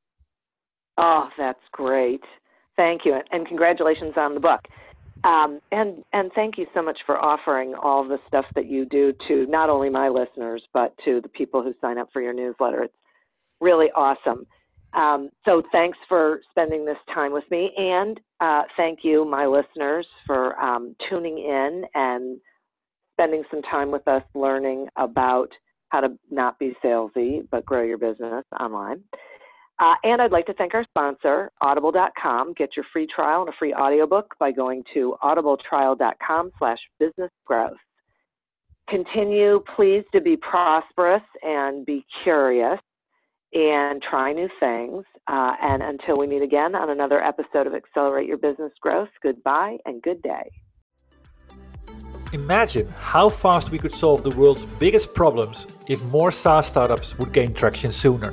Oh, that's great. Thank you. And congratulations on the book. Um, and and thank you so much for offering all the stuff that you do to not only my listeners but to the people who sign up for your newsletter. It's really awesome. Um, so thanks for spending this time with me, and uh, thank you, my listeners, for um, tuning in and spending some time with us learning about how to not be salesy but grow your business online. Uh, and I'd like to thank our sponsor, audible.com. Get your free trial and a free audiobook by going to audibletrial.com slash business growth. Continue, please, to be prosperous and be curious and try new things. Uh, and until we meet again on another episode of Accelerate Your Business Growth, goodbye and good day. Imagine how fast we could solve the world's biggest problems if more SaaS startups would gain traction sooner.